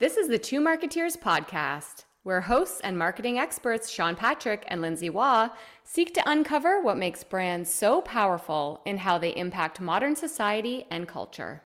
This is the Two Marketeers podcast, where hosts and marketing experts Sean Patrick and Lindsay Waugh seek to uncover what makes brands so powerful in how they impact modern society and culture.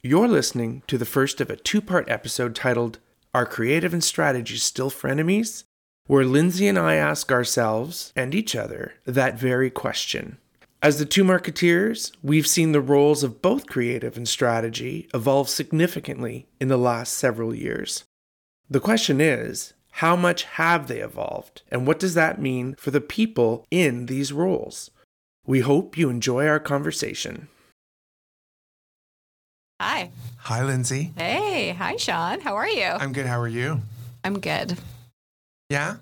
You're listening to the first of a two part episode titled Are Creative and Strategy Still Frenemies? where Lindsay and I ask ourselves and each other that very question. As the two marketeers, we've seen the roles of both creative and strategy evolve significantly in the last several years. The question is, how much have they evolved, and what does that mean for the people in these roles? We hope you enjoy our conversation. Hi. Hi, Lindsay. Hey. Hi, Sean. How are you? I'm good. How are you? I'm good. Yeah?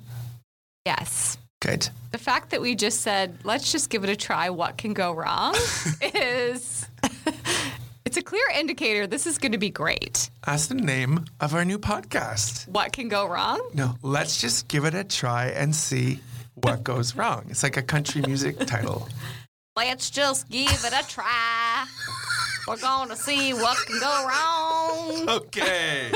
Yes. Good. The fact that we just said, let's just give it a try, what can go wrong, is it's a clear indicator this is going to be great. That's the name of our new podcast. What can go wrong? No, let's just give it a try and see what goes wrong. It's like a country music title. Let's just give it a try. We're going to see what can go wrong. Okay.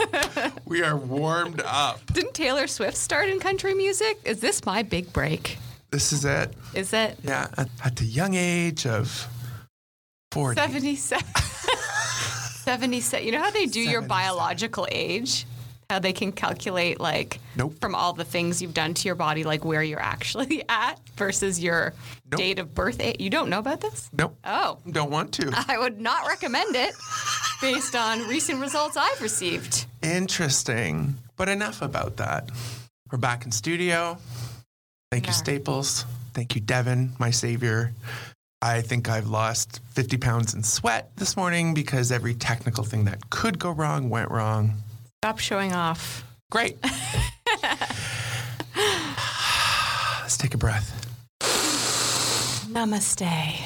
we are warmed up. Didn't Taylor Swift start in country music? Is this my big break? This is it. Is it Yeah. At, at the young age of 40. 77? 77. You know how they do your biological age? How they can calculate, like, Nope. from all the things you've done to your body, like where you're actually at versus your Nope. date of birth. You don't know about this? Nope. Oh, Don't want to. I would not recommend it based on recent results I've received. Interesting. But enough about that. We're back in studio. Thank you, Staples. Thank you, Devin, my savior. I think I've lost 50 pounds in sweat this morning because every technical thing that could go wrong went wrong. Stop showing off. Great. Let's take a breath. Namaste.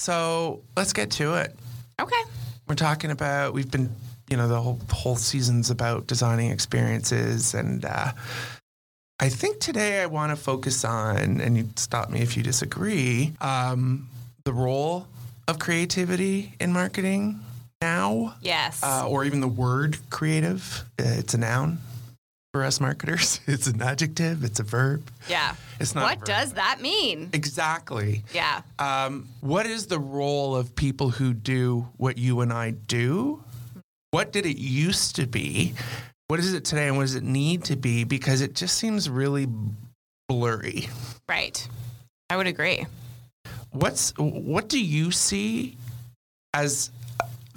So let's get to it. Okay. We're talking about, we've been, you know, the whole, whole season's about designing experiences. And uh, I think today I want to focus on, and you stop me if you disagree, um, the role of creativity in marketing now, Yes. uh, or even the word creative. Uh, It's a noun for us marketers, it's an adjective, it's a verb. yeah. It's not What does that mean? Exactly. Yeah. Um, what is the role of people who do what you and I do? What did it used to be? What is it today, and what does it need to be? Because it just seems really blurry. Right. I would agree. What's what do you see as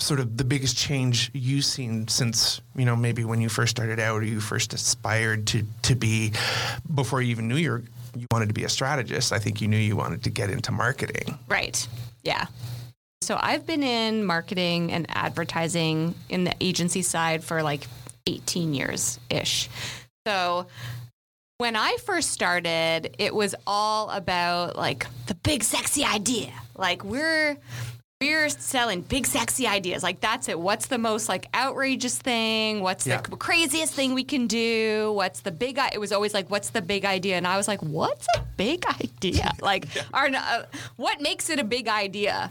sort of the biggest change you've seen since you know maybe when you first started out or you first aspired to to be before you even knew you were, you wanted to be a strategist? I think you knew you wanted to get into marketing. Right. Yeah. So I've been in marketing and advertising in the agency side for like 18 years ish. So when I first started, it was all about like the big sexy idea. Like we're we're selling big sexy ideas. Like that's it. What's the most like outrageous thing? What's Yeah. the craziest thing we can do? What's the big i- it was always like what's the big idea? And I was like, what's a big idea? Like our, uh, what makes it a big idea?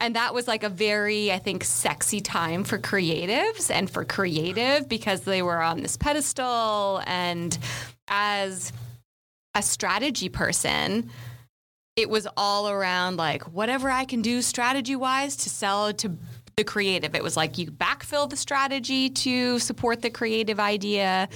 And that was like a very, I think, sexy time for creatives and for creative because they were on this pedestal. And as a strategy person, it was all around like whatever I can do strategy wise to sell to the creative. It was like you backfill the strategy to support the creative idea.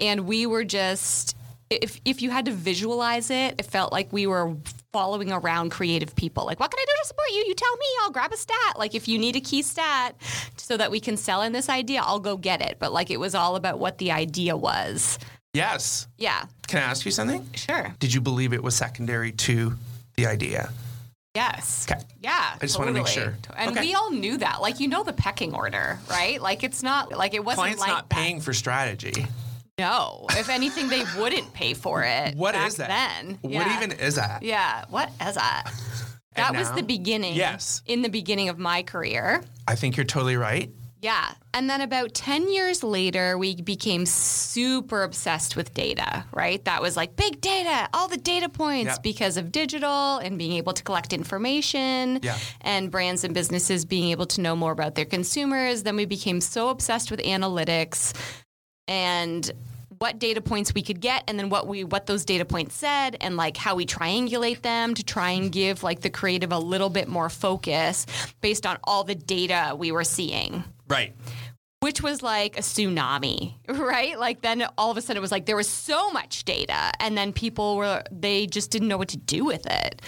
And we were just, if, if you had to visualize it, it felt like we were following around creative people. Like, what can I do to support you? You tell me, I'll grab a stat. Like, if you need a key stat so that we can sell in this idea, I'll go get it. But like, it was all about what the idea was. Yes. Yeah, Can I ask you something? sure. Did you believe it was secondary to the idea? Yes. Okay. Yeah. I just wanna make sure. And Okay. we all knew that. Like you know the pecking order, right? Like it's not like it wasn't Clients like not that. paying for strategy. No. If anything, they wouldn't pay for it. What is that? Then. What Yeah. even is that? Yeah. What is that? That And was the beginning. Yes. In the beginning of my career. I think you're totally right. Yeah. And then about 10 years later, we became super obsessed with data, right? That was like big data, all the data points Yeah. because of digital and being able to collect information Yeah. and brands and businesses being able to know more about their consumers. Then we became so obsessed with analytics and what data points we could get and then what we what those data points said and like how we triangulate them to try and give like the creative a little bit more focus based on all the data we were seeing Right. which was like a tsunami, right? Like then all of a sudden it was like there was so much data and then people were they just didn't know what to do with it.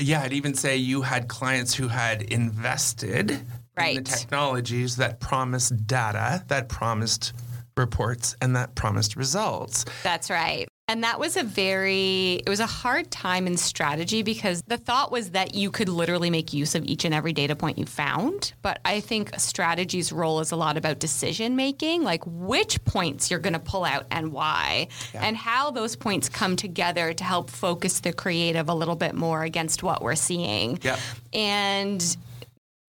Yeah, I'd even say you had clients who had invested in the technologies that promised data, that promised reports, and that promised results. That's right. And that was a very it was a hard time in strategy because the thought was that you could literally make use of each and every data point you found, but I think strategy's role is a lot about decision making, like which points you're going to pull out and why, and how those points come together to help focus the creative a little bit more against what we're seeing. Yep. And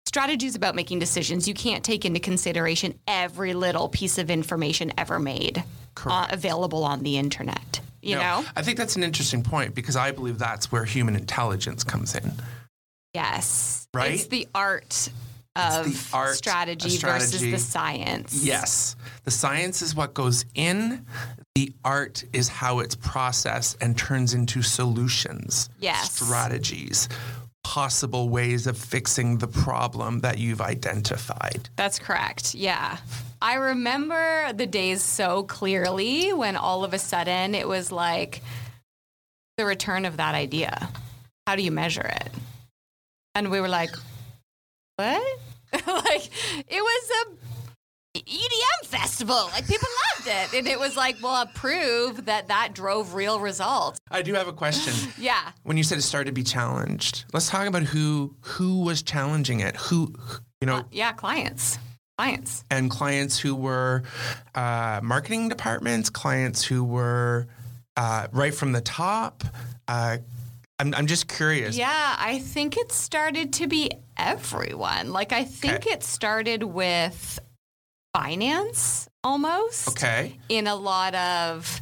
strategy is about making decisions. You can't take into consideration every little piece of information ever made uh, available on the internet. You No, know? I think that's an interesting point because I believe that's where human intelligence comes in. Yes. Right? It's the art of the art of strategy, versus the science. Yes. The science is what goes in, the art is how it's processed and turns into solutions, Yes. strategies, possible ways of fixing the problem that you've identified. That's correct. Yeah. I remember the days so clearly when all of a sudden it was like the return of that idea. How do you measure it? And we were like, what? like, it was a EDM festival. Like, people loved it. And it was like, well, prove that that drove real results. I do have a question. Yeah. when you said it started to be challenged, let's talk about who who was challenging it. Who you know, Yeah, clients. Clients. and clients who were uh, marketing departments, clients who were uh, right from the top. Uh, I'm, I'm just curious. Yeah, I think it started to be everyone. Like, I think Okay. it started with finance almost. Okay. In a lot of,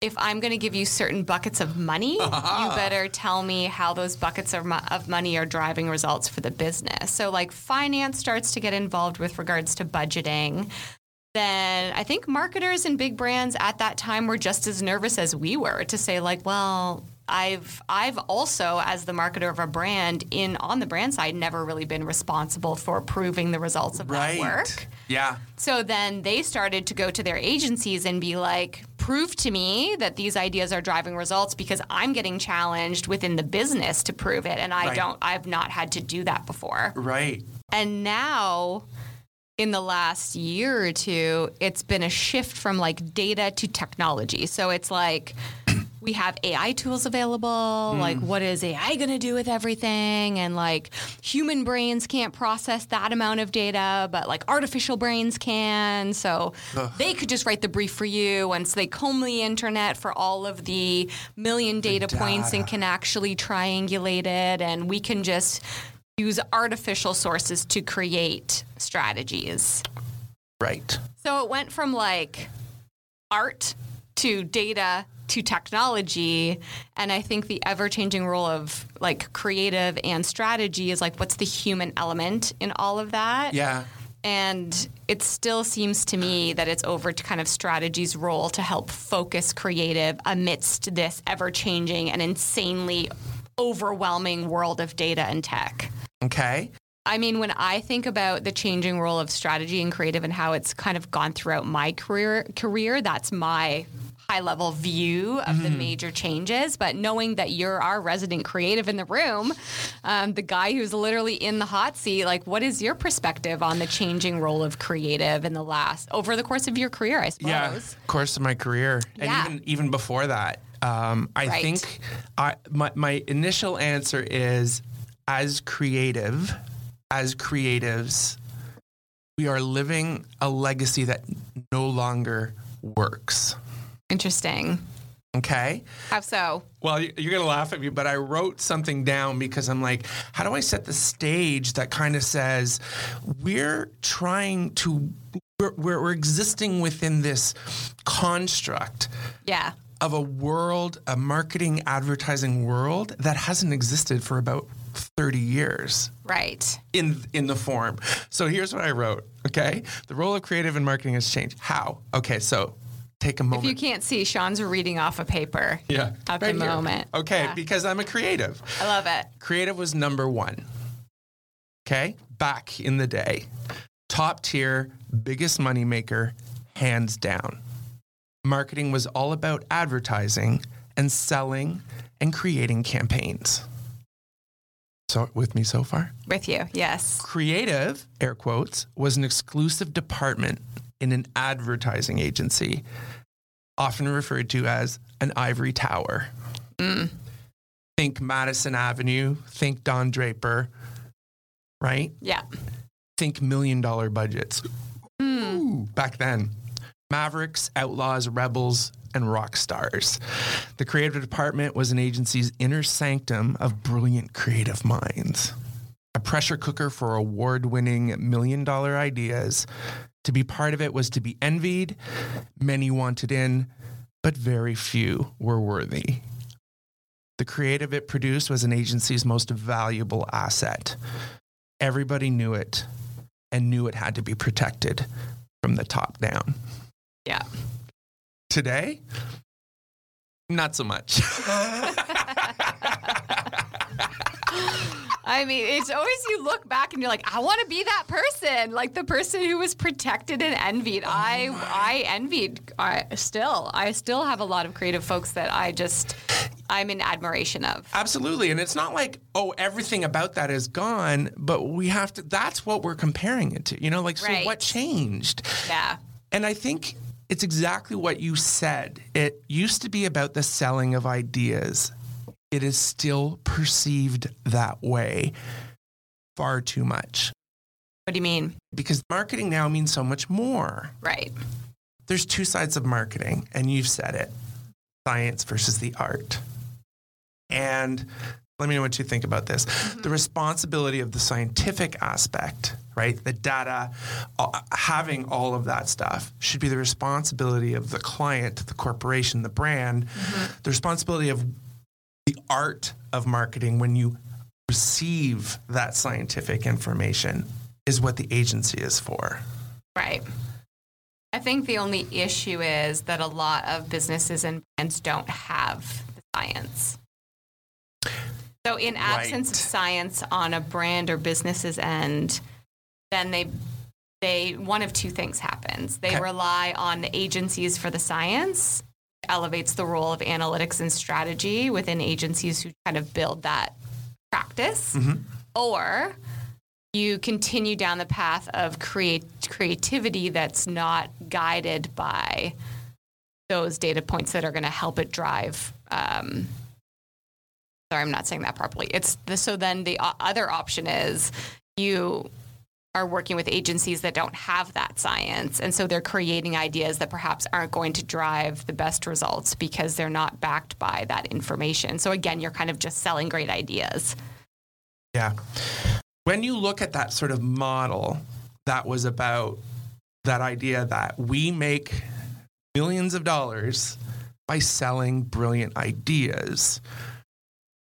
if I'm going to give you certain buckets of money, you better tell me how those buckets of, mo- of money are driving results for the business. So, like, finance starts to get involved with regards to budgeting. Then I think marketers and big brands at that time were just as nervous as we were to say, like, well, I've I've also, as the marketer of a brand, in on the brand side, never really been responsible for approving the results of Right. that work. Yeah. So then they started to go to their agencies and be like, prove to me that these ideas are driving results because I'm getting challenged within the business to prove it. And I Right. don't, I've not had to do that before. Right. And now, in the last year or two, it's been a shift from like data to technology. So it's like, we have AI tools available. Like, what is AI going to do with everything? And like, human brains can't process that amount of data, but like artificial brains can. So they could just write the brief for you. And so they comb the internet for all of the million data, points and can actually triangulate it. And we can just use artificial sources to create strategies. Right. So it went from like art to data to technology. And I think the ever changing role of like creative and strategy is like, what's the human element in all of that? Yeah. And it still seems to me that it's over to kind of strategy's role to help focus creative amidst this ever changing and insanely overwhelming world of data and tech. Okay. I mean, when I think about the changing role of strategy and creative and how it's kind of gone throughout my career, career that's my high level view of the major changes. But knowing that you're our resident creative in the room, um, the guy who's literally in the hot seat, like, what is your perspective on the changing role of creative in the last over the course of your career? I suppose. Yeah. Course of my career, and even even before that, um, I Right. think I my my initial answer is as creative, as creatives, we are living a legacy that no longer works. Interesting. Okay. How so? Well, you're going to laugh at me, but I wrote something down because I'm like, how do I set the stage that kind of says we're trying to, we're, we're, we're existing within this construct Yeah. of a world, a marketing advertising world that hasn't existed for about 30 years Right. in in the form. So here's what I wrote, okay? The role of creative and marketing has changed. How? Okay, so take a moment. If you can't see, Sean's reading off a paper. yeah. At the here. moment. Okay, Yeah. because I'm a creative. I love it. Creative was number 1. Okay? Back in the day. Top tier, biggest moneymaker, hands down. Marketing was all about advertising and selling and creating campaigns. So with me so far? With you. Yes. Creative, air quotes, was an exclusive department in an advertising agency, often referred to as an ivory tower. Think Madison Avenue, think Don Draper, right? Yeah. Think million dollar budgets. Hmm. Ooh, back then. Mavericks, outlaws, rebels, and rock stars. The creative department was an agency's inner sanctum of brilliant creative minds. A pressure cooker for award winning million dollar ideas. To be part of it was to be envied. Many wanted in, but very few were worthy. The creative it produced was an agency's most valuable asset. Everybody knew it and knew it had to be protected from the top down. Yeah. Today, not so much. I mean, it's always you look back and you're like, I want to be that person, like the person who was protected and envied. Oh I I envied. I still, I still have a lot of creative folks that I just, I'm in admiration of. Absolutely. And it's not like, oh, everything about that is gone, but we have to, that's what we're comparing it to. You know, like, so Right. what changed? Yeah. And I think it's exactly what you said. It used to be about the selling of ideas. It is still perceived that way far too much What do you mean? because marketing now means so much more. Right. There's two sides of marketing, and you've said it science versus the art. And let me know what you think about this. Mm-hmm. The responsibility of the scientific aspect, right? The data, having all of that stuff should be the responsibility of the client, the corporation, the brand. Mm-hmm. The responsibility of the art of marketing when you receive that scientific information is what the agency is for. Right. I think the only issue is that a lot of businesses and brands don't have the science. So, in absence of science on a brand or business's end, then they they one of two things happens. They Okay. rely on the agencies for the science, elevates the role of analytics and strategy within agencies who kind of build that practice, or you continue down the path of create creativity that's not guided by those data points that are going to help it drive. Um, sorry, I'm not saying that properly. It's the, so then the other option is you are working with agencies that don't have that science, and so they're creating ideas that perhaps aren't going to drive the best results because they're not backed by that information. So again, you're kind of just selling great ideas. Yeah. When you look at that sort of model that was about that idea that we make millions of dollars by selling brilliant ideas,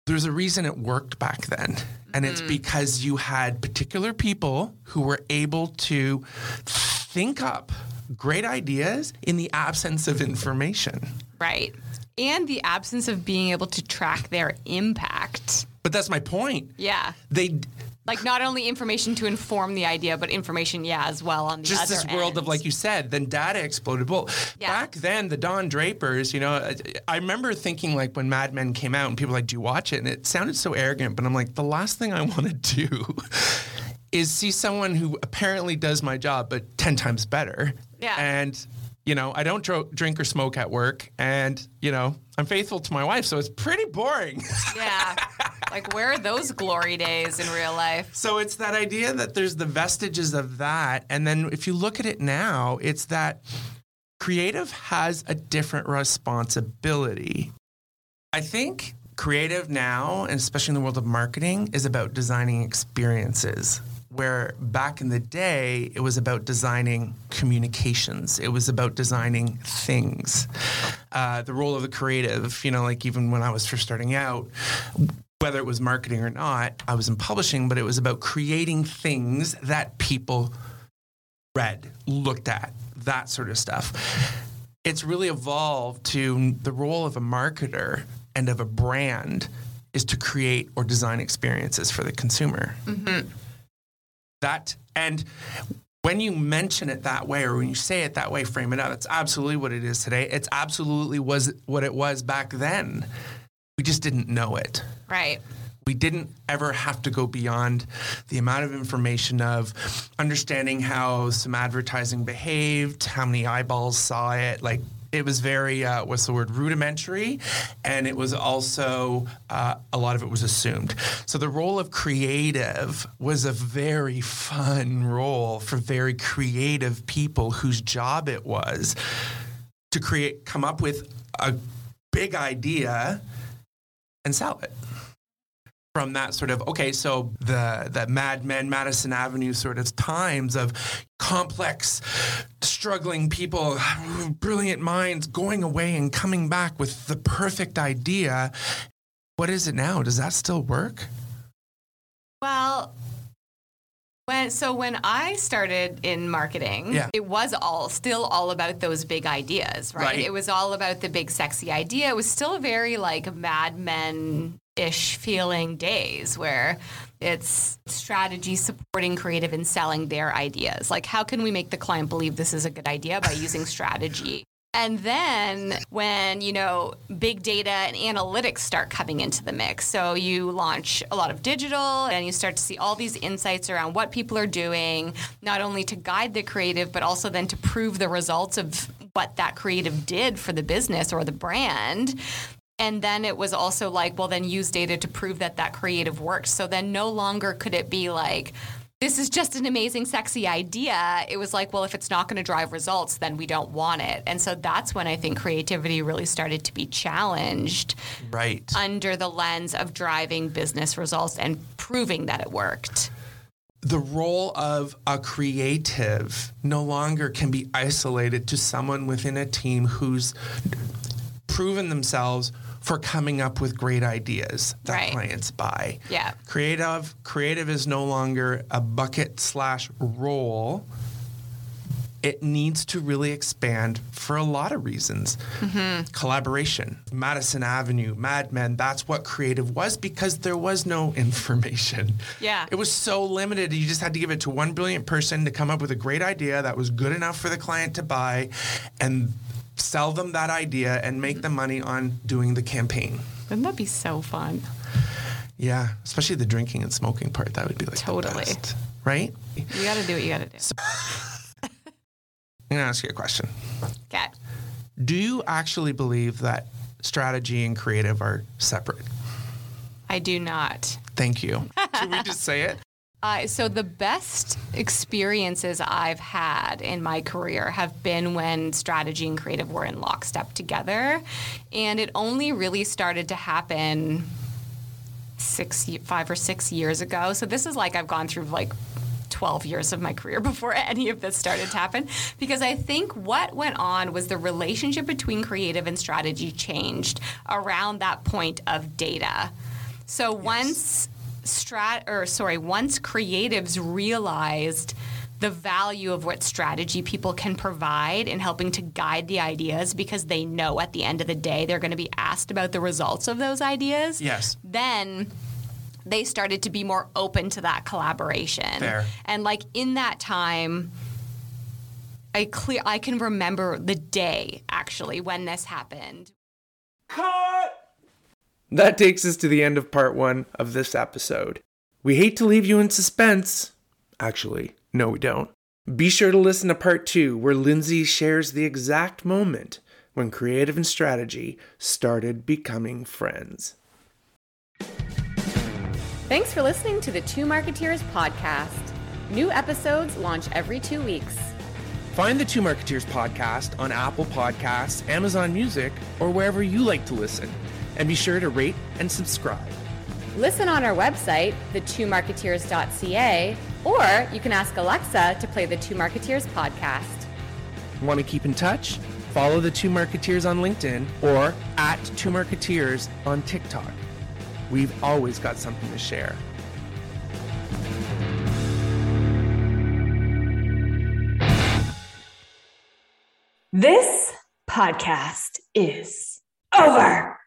there's a reason it worked back then. And it's mm. because you had particular people who were able to think up great ideas in the absence of information. Right. And the absence of being able to track their impact. But that's my point. Yeah. They Like not only information to inform the idea, but information, yeah, as well on the just this world of like you said then data exploded well Yeah. back then the don drapers you know I- i remember thinking like when mad men came out and people were like do you watch it and it sounded so arrogant but i'm like the last thing i want to do is see someone who apparently does my job but 10 times better Yeah. and you know i don't dro- drink or smoke at work and you know i'm faithful to my wife so it's pretty boring Yeah. like where are those glory days in real life? So it's that idea that there's the vestiges of that. And then if you look at it now, it's that creative has a different responsibility. I think creative now, and especially in the world of marketing, is about designing experiences. Where back in the day, it was about designing communications. It was about designing things. Uh, the role of the creative, you know, like even when I was first starting out, whether it was marketing or not, I was in publishing, but it was about creating things that people read, looked at, that sort of stuff. It's really evolved to the role of a marketer and of a brand is to create or design experiences for the consumer. Mm-hmm. That and when you mention it that way or when you say it that way, frame it out, it's absolutely what it is today. It's absolutely was what it was back then. We just didn't know it Right. we didn't ever have to go beyond the amount of information of understanding how some advertising behaved, how many eyeballs saw it. Like it was very, uh, what's the word, rudimentary. And it was also, uh, a lot of it was assumed. So the role of creative was a very fun role for very creative people whose job it was to create, come up with a big idea and sell it from that sort of okay, so the the Mad Men, Madison Avenue sort of times of complex, struggling people, brilliant minds going away and coming back with the perfect idea. What is it now? Does that still work? Well, when so when I started in marketing, Yeah. it was all still all about those big ideas, right? Right. It was all about the big sexy idea. It was still very like Mad Men ish feeling days where it's strategy supporting creative and selling their ideas. Like how can we make the client believe this is a good idea by using strategy? And then when, you know, big data and analytics start coming into the mix. So you launch a lot of digital and you start to see all these insights around what people are doing, not only to guide the creative, but also then to prove the results of what that creative did for the business or the brand. And then it was also like, well, then use data to prove that that creative works. So then no longer could it be like, this is just an amazing, sexy idea. It was like, well, if it's not going to drive results, then we don't want it. And so that's when I think creativity really started to be challenged Right. under the lens of driving business results and proving that it worked. the role of a creative no longer can be isolated to someone within a team who's proven themselves for coming up with great ideas that Right. clients buy. Yeah. Creative creative is no longer a bucket slash role. It needs to really expand for a lot of reasons. Mm-hmm. Collaboration, Madison Avenue, Mad Men, that's what creative was because there was no information. Yeah. It was so limited. You just had to give it to one brilliant person to come up with a great idea that was good enough for the client to buy and sell them that idea and make the money on doing the campaign. Wouldn't that be so fun? Yeah, especially the drinking and smoking part. That would be like the Totally. best, right? You got to do what you got to do. I'm gonna ask you a question. Okay. Do you actually believe that strategy and creative are separate? I do not. Thank you. Should we just say it? Uh, so the best experiences I've had in my career have been when strategy and creative were in lockstep together, and it only really started to happen six, five or six years ago. So this is like I've gone through like. 12 years of my career before any of this started to happen because I think what went on was the relationship between creative and strategy changed around that point of data. So once strat or sorry, once creatives realized the value of what strategy people can provide in helping to guide the ideas because they know at the end of the day they're going to be asked about the results of those ideas. Yes. Then they started to be more open to that collaboration. Fair. And like in that time I clear I can remember the day actually when this happened. That takes us to the end of part one of this episode. We hate to leave you in suspense. Actually, no, we don't. Be sure to listen to part two, where Lindsay shares the exact moment when creative and strategy started becoming friends. Thanks for listening to the Two Marketeers podcast. New episodes launch every two weeks. Find the Two Marketeers podcast on Apple Podcasts, Amazon Music, or wherever you like to listen. And be sure to rate and subscribe. Listen on our website, the2marketeers.ca, or you can ask Alexa to play the Two Marketeers podcast. Want to keep in touch? Follow the Two Marketeers on LinkedIn or at Two Marketeers on TikTok. We've always got something to share. This podcast is over.